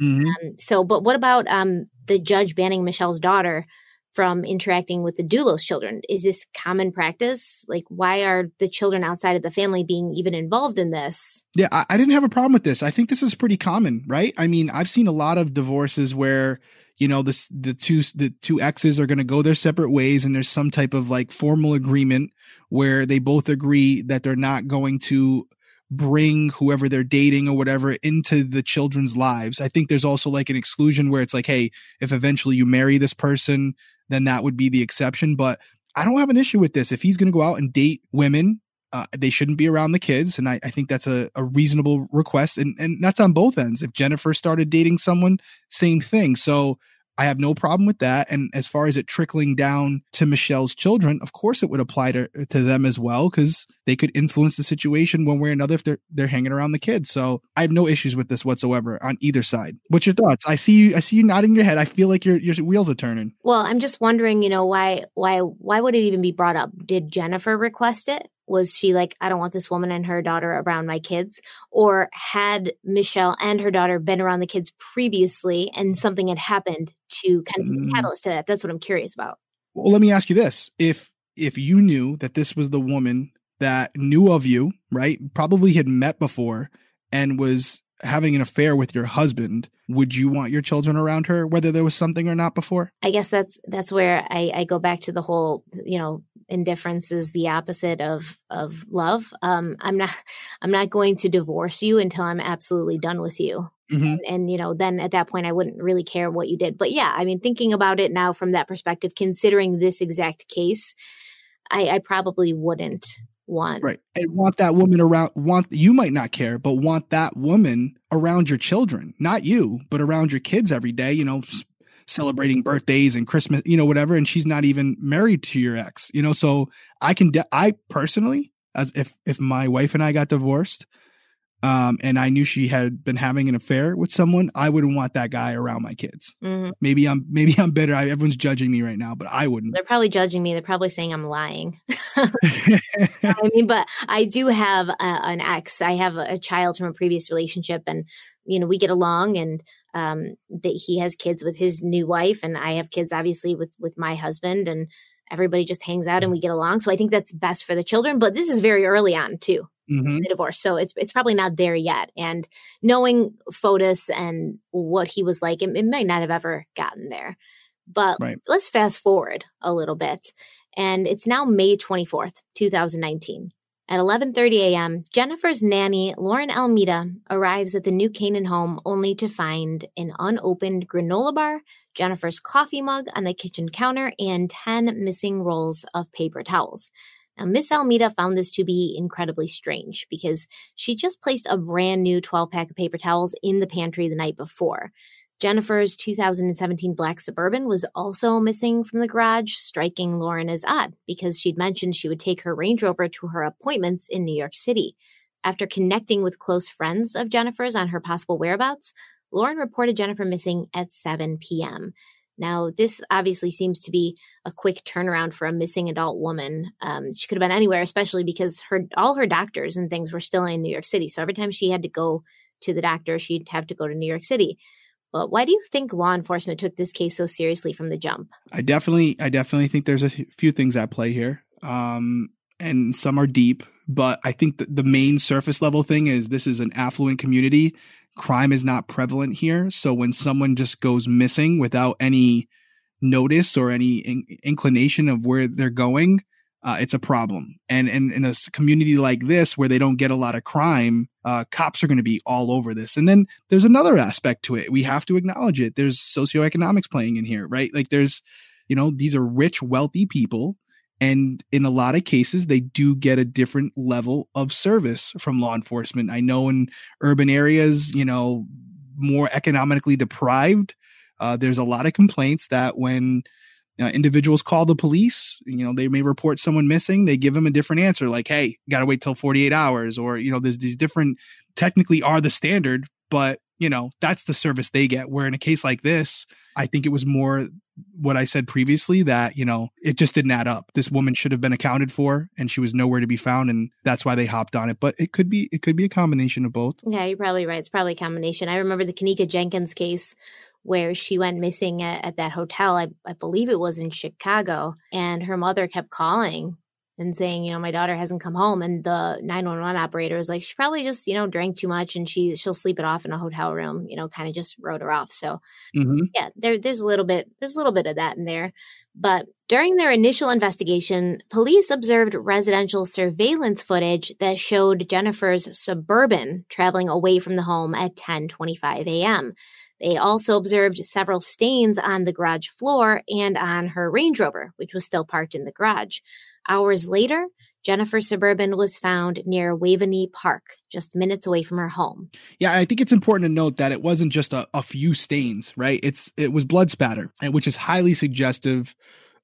Mm-hmm. mm-hmm. Um, so, but what about um, the judge banning Michelle's daughter from interacting with the Dulos children? Is this common practice? Like, why are the children outside of the family being even involved in this? Yeah, I, I didn't have a problem with this. I think this is pretty common, right? I mean, I've seen a lot of divorces where you know this the two the two exes are going to go their separate ways and there's some type of like formal agreement where they both agree that they're not going to bring whoever they're dating or whatever into the children's lives. I think there's also like an exclusion where it's like, hey, if eventually you marry this person, then that would be the exception. But I don't have an issue with this. If he's going to go out and date women, uh, they shouldn't be around the kids. And I, I think that's a, a reasonable request. And, and that's on both ends. If Jennifer started dating someone, same thing. So I have no problem with that. And as far as it trickling down to Michelle's children, of course it would apply to, to them as well, because they could influence the situation one way or another if they're they're hanging around the kids. So I have no issues with this whatsoever on either side. What's your thoughts? I see you I see you nodding your head. I feel like your your wheels are turning. Well, I'm just wondering, you know, why why why would it even be brought up? Did Jennifer request it? Was she like, I don't want this woman and her daughter around my kids? Or had Michelle and her daughter been around the kids previously and something had happened to kind of mm. catalyst to that? That's what I'm curious about. Well, let me ask you this. If if you knew that this was the woman that knew of you, right? Probably had met before and was having an affair with your husband, would you want your children around her, whether there was something or not before? I guess that's that's where I, I go back to the whole, you know, indifference is the opposite of of love. Um, I'm not I'm not going to divorce you until I'm absolutely done with you. Mm-hmm. And, and, you know, then at that point, I wouldn't really care what you did. But yeah, I mean, thinking about it now from that perspective, considering this exact case, I, I probably wouldn't want. Right. And want that woman around, want, you might not care, but want that woman around your children, not you, but around your kids every day, you know, celebrating birthdays and Christmas, you know, whatever. And she's not even married to your ex, you know, so I can, de- I personally, as if, if my wife and I got divorced, um, and I knew she had been having an affair with someone, I wouldn't want that guy around my kids. Mm-hmm. Maybe I'm maybe I'm better. I, everyone's judging me right now, but I wouldn't. They're probably judging me. They're probably saying I'm lying. I mean, but I do have a, an ex. I have a, a, child from a previous relationship, and you know we get along, and um, that he has kids with his new wife, and I have kids obviously with with my husband, and everybody just hangs out and we get along. So I think that's best for the children. But this is very early on too mm-hmm. the divorce. So it's it's probably not there yet. And knowing Fotis and what he was like, it, it might not have ever gotten there. But right. let's fast forward a little bit. And it's now May 24th, 2019. At 11:30 a.m., Jennifer's nanny, Lauren Almeida, arrives at the New Canaan home only to find an unopened granola bar, Jennifer's coffee mug on the kitchen counter, and 10 missing rolls of paper towels. Now, Miss Almeida found this to be incredibly strange because she just placed a brand new 12 pack of paper towels in the pantry the night before. Jennifer's 2017 black Suburban was also missing from the garage, striking Lauren as odd because she'd mentioned she would take her Range Rover to her appointments in New York City. After connecting with close friends of Jennifer's on her possible whereabouts, Lauren reported Jennifer missing at 7 p.m. Now, this obviously seems to be a quick turnaround for a missing adult woman. Um, she could have been anywhere, especially because her all her doctors and things were still in New York City. So every time she had to go to the doctor, she'd have to go to New York City. But why do you think law enforcement took this case so seriously from the jump? I definitely, I definitely think there's a few things at play here, um, and some are deep. But I think the main surface level thing is this is an affluent community crime is not prevalent here. So when someone just goes missing without any notice or any in- inclination of where they're going, uh, it's a problem. And, and in a community like this where they don't get a lot of crime, uh, cops are going to be all over this. And then there's another aspect to it. We have to acknowledge it. There's socioeconomics playing in here, right? Like there's, you know, these are rich, wealthy people and in a lot of cases, they do get a different level of service from law enforcement. I know in urban areas, you know, more economically deprived, uh, there's a lot of complaints that when uh, individuals call the police. You know, they may report someone missing. They give them a different answer, like, "Hey, got to wait till 48 hours," or you know, there's these different. Technically, are the standard, but you know, that's the service they get. Where in a case like this, I think it was more what I said previously that, you know, it just didn't add up. This woman should have been accounted for and she was nowhere to be found and that's why they hopped on it. But it could be it could be a combination of both. Yeah, you're probably right. It's probably a combination. I remember the Kenneka Jenkins case where she went missing at, at that hotel. I, I believe it was in Chicago, and her mother kept calling and saying, you know, my daughter hasn't come home. And the 911 operator was like, she probably just, you know, drank too much and she she'll sleep it off in a hotel room, you know, kind of just wrote her off. So mm-hmm. yeah, there there's a little bit there's a little bit of that in there. But during their initial investigation, police observed residential surveillance footage that showed Jennifer's suburban traveling away from the home at 10:25 a.m. They also observed several stains on the garage floor and on her Range Rover, which was still parked in the garage. Hours later, Jennifer Suburban was found near Waveney Park, just minutes away from her home. Yeah, I think it's important to note that it wasn't just a, a few stains, right? It's it was blood spatter, which is highly suggestive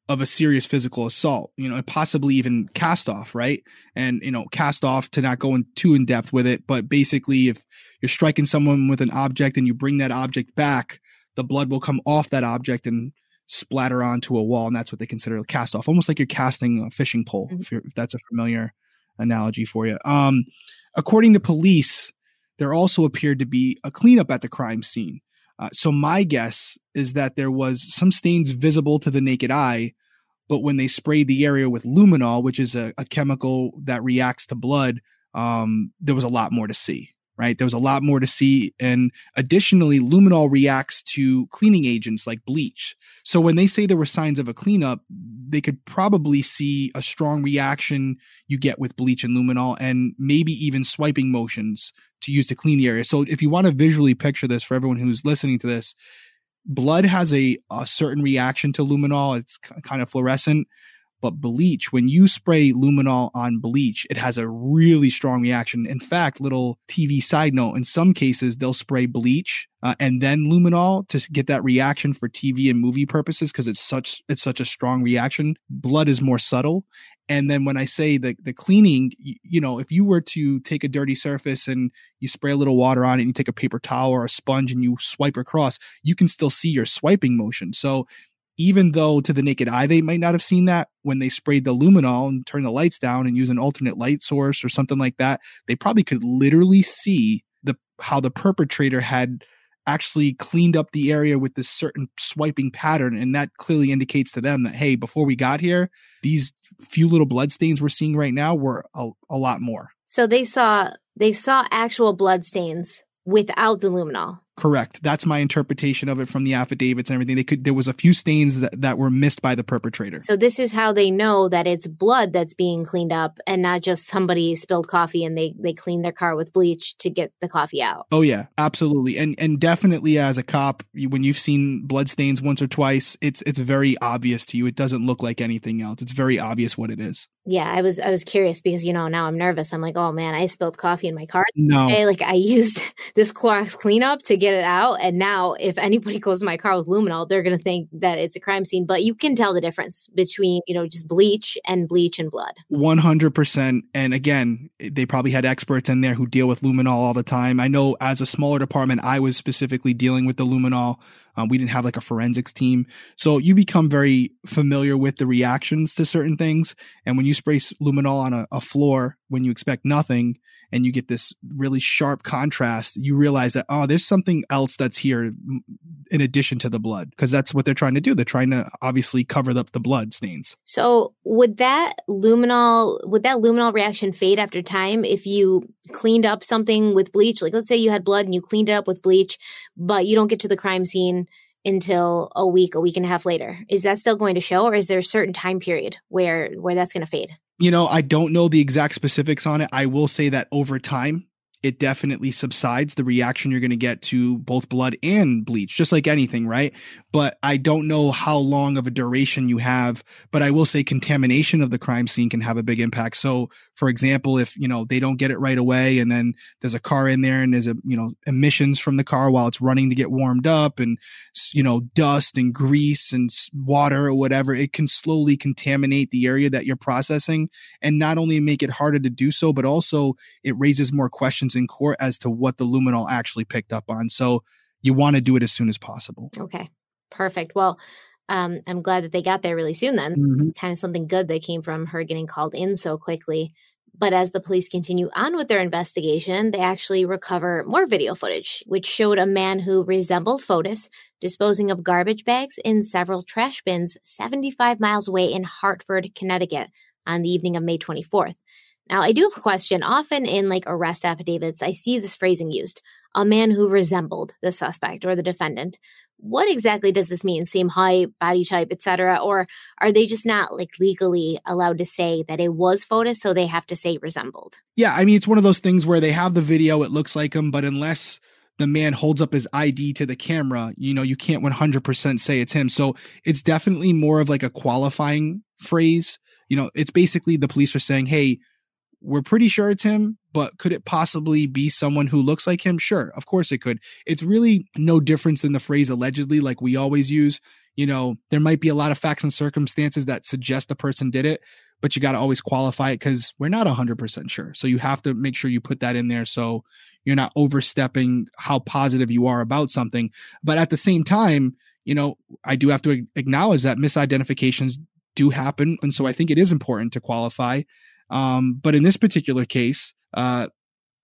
of a serious physical assault, you know, and possibly even cast off, right? And, you know, cast off to not go in too in depth with it. But basically, if you're striking someone with an object and you bring that object back, the blood will come off that object and splatter onto a wall. And that's what they consider a cast off, almost like you're casting a fishing pole, mm-hmm. if, if, that's a familiar analogy for you. Um, according to police, there also appeared to be a cleanup at the crime scene. Uh, so my guess is that there was some stains visible to the naked eye, but when they sprayed the area with luminol, which is a, a chemical that reacts to blood, um, there was a lot more to see. Right, there was a lot more to see, and additionally, luminol reacts to cleaning agents like bleach. So when they say there were signs of a cleanup, they could probably see a strong reaction you get with bleach and luminol, and maybe even swiping motions to use to clean the area. So if you want to visually picture this for everyone who's listening to this, blood has a, a certain reaction to luminol. It's kind of fluorescent, but bleach, when you spray luminol on bleach, it has a really strong reaction. In fact, little TV side note, in some cases, they'll spray bleach uh, and then luminol to get that reaction for TV and movie purposes because it's such it's such a strong reaction. Blood is more subtle, and then when I say the the cleaning, you, you, know, if you were to take a dirty surface and you spray a little water on it, and you take a paper towel or a sponge and you swipe across, you can still see your swiping motion. So even though to the naked eye they might not have seen that when they sprayed the luminol and turned the lights down and use an alternate light source or something like that, they probably could literally see the how the perpetrator had actually cleaned up the area with this certain swiping pattern. And that clearly indicates to them that, hey, before we got here, these few little bloodstains we're seeing right now were a, a lot more. So they saw they saw actual bloodstains without the luminol. Correct. That's my interpretation of it from the affidavits and everything. They could there was a few stains that, that were missed by the perpetrator. So this is how they know that it's blood that's being cleaned up and not just somebody spilled coffee and they they clean their car with bleach to get the coffee out. Oh yeah, absolutely. And and definitely as a cop, when you've seen blood stains once or twice, it's it's very obvious to you. It doesn't look like anything else. It's very obvious what it is. Yeah, I was I was curious because you know now I'm nervous. I'm like, oh man, I spilled coffee in my car. No, today. like I used this Clorox cleanup to get it out. And now, if anybody goes to my car with luminol, they're going to think that it's a crime scene. But you can tell the difference between, you know, just bleach and bleach and blood. 100%. And again, they probably had experts in there who deal with luminol all the time. I know as a smaller department, I was specifically dealing with the luminol. Um, we didn't have like a forensics team. So you become very familiar with the reactions to certain things. And when you spray luminol on a, a floor when you expect nothing, and you get this really sharp contrast, you realize that, oh, there's something else that's here in addition to the blood, because that's what they're trying to do. They're trying to obviously cover up the blood stains. So would that luminol, would that luminol reaction fade after time if you cleaned up something with bleach? Like let's say you had blood and you cleaned it up with bleach, but you don't get to the crime scene until a week, a week and a half later. Is that still going to show or is there a certain time period where where that's going to fade? You know, I don't know the exact specifics on it. I will say that over time, it definitely subsides the reaction you're going to get to both blood and bleach, just like anything, right? But I don't know how long of a duration you have, but I will say contamination of the crime scene can have a big impact. So, for example, if, you know, they don't get it right away and then there's a car in there and there's a, you know, emissions from the car while it's running to get warmed up and, you know, dust and grease and water or whatever, it can slowly contaminate the area that you're processing and not only make it harder to do so, but also it raises more questions in court as to what the luminol actually picked up on. So you want to do it as soon as possible. Okay, perfect. Well, um, I'm glad that they got there really soon then. Mm-hmm. Kind of something good that came from her getting called in so quickly. But as the police continue on with their investigation, they actually recover more video footage, which showed a man who resembled Fotis disposing of garbage bags in several trash bins 75 miles away in Hartford, Connecticut on the evening of May 24th. Now, I do have a question. Often in like arrest affidavits, I see this phrasing used a man who resembled the suspect or the defendant. What exactly does this mean? Same height, body type, etc. Or are they just not like legally allowed to say that it was Fotis, so they have to say resembled? Yeah, I mean, it's one of those things where they have the video, it looks like him, but unless the man holds up his ID to the camera, you know, you can't 100% say it's him. So it's definitely more of like a qualifying phrase. You know, it's basically the police are saying, hey, we're pretty sure it's him, but could it possibly be someone who looks like him? Sure, of course it could. It's really no difference than the phrase allegedly, like we always use. You know, there might be a lot of facts and circumstances that suggest the person did it, but you got to always qualify it because we're not 100% sure. So you have to make sure you put that in there so you're not overstepping how positive you are about something. But at the same time, you know, I do have to acknowledge that misidentifications do happen. And so I think it is important to qualify um, but in this particular case, uh,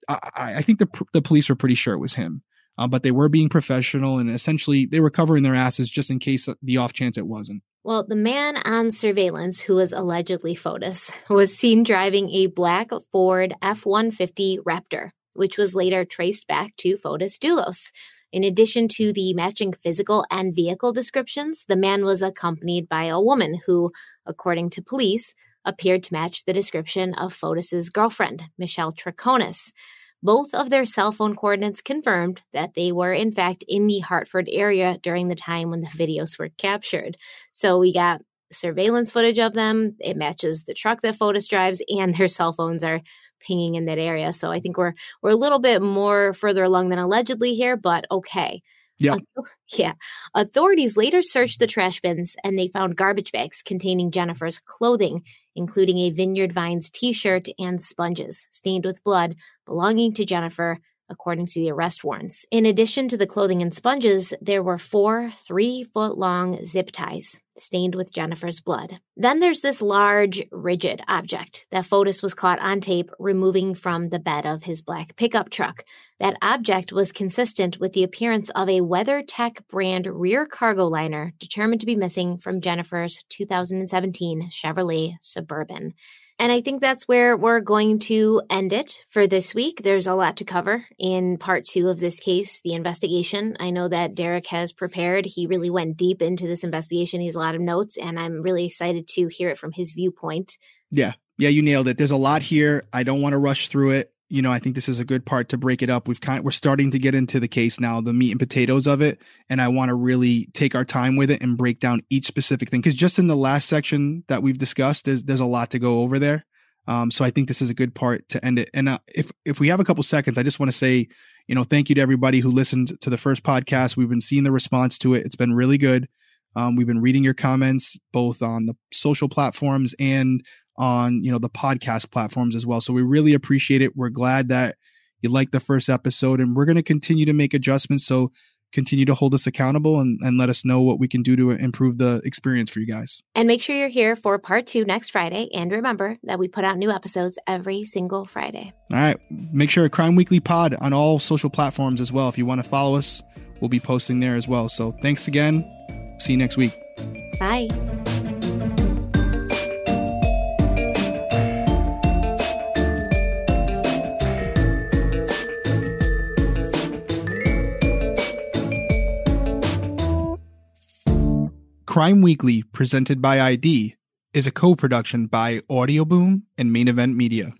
I, I, think the the police were pretty sure it was him. Uh, but they were being professional and essentially they were covering their asses just in case the off chance it wasn't. Well, the man on surveillance who was allegedly Fotis was seen driving a black Ford F 150 Raptor, which was later traced back to Fotis Dulos. In addition to the matching physical and vehicle descriptions, the man was accompanied by a woman who, according to police, appeared to match the description of Fotis's girlfriend, Michelle Troconis. Both of their cell phone coordinates confirmed that they were, in fact, in the Hartford area during the time when the videos were captured. So we got surveillance footage of them. It matches the truck that Fotis drives, and their cell phones are pinging in that area. So I think we're we're a little bit more further along than allegedly here, but okay. Yeah. Yeah. Authorities later searched the trash bins and they found garbage bags containing Jennifer's clothing, including a Vineyard Vines t shirt and sponges stained with blood belonging to Jennifer, according to the arrest warrants. In addition to the clothing and sponges, there were four three foot long zip ties stained with Jennifer's blood. Then there's this large, rigid object that Fotis was caught on tape removing from the bed of his black pickup truck. That object was consistent with the appearance of a WeatherTech brand rear cargo liner determined to be missing from Jennifer's 2017 Chevrolet Suburban. And I think that's where we're going to end it for this week. There's a lot to cover in part two of this case, the investigation. I know that Derek has prepared. He really went deep into this investigation. He has a lot of notes, and I'm really excited to hear it from his viewpoint. Yeah. Yeah, you nailed it. There's a lot here. I don't want to rush through it you know, I think this is a good part to break it up. We've kind we're starting to get into the case now, the meat and potatoes of it, and I want to really take our time with it and break down each specific thing because just in the last section that we've discussed, there's there's a lot to go over there. Um, so I think this is a good part to end it. And uh, if if we have a couple seconds, I just want to say, you know, thank you to everybody who listened to the first podcast. We've been seeing the response to it; it's been really good. Um, we've been reading your comments both on the social platforms and on, you know, the podcast platforms as well. So we really appreciate it. We're glad that you liked the first episode and we're going to continue to make adjustments. So continue to hold us accountable and, and let us know what we can do to improve the experience for you guys. And make sure you're here for part two next Friday. And remember that we put out new episodes every single Friday. All right. Make sure Crime Weekly Pod on all social platforms as well. If you want to follow us, we'll be posting there as well. So thanks again. See you next week. Bye. Crime Weekly, presented by ID, is a co production by Audioboom and Main Event Media.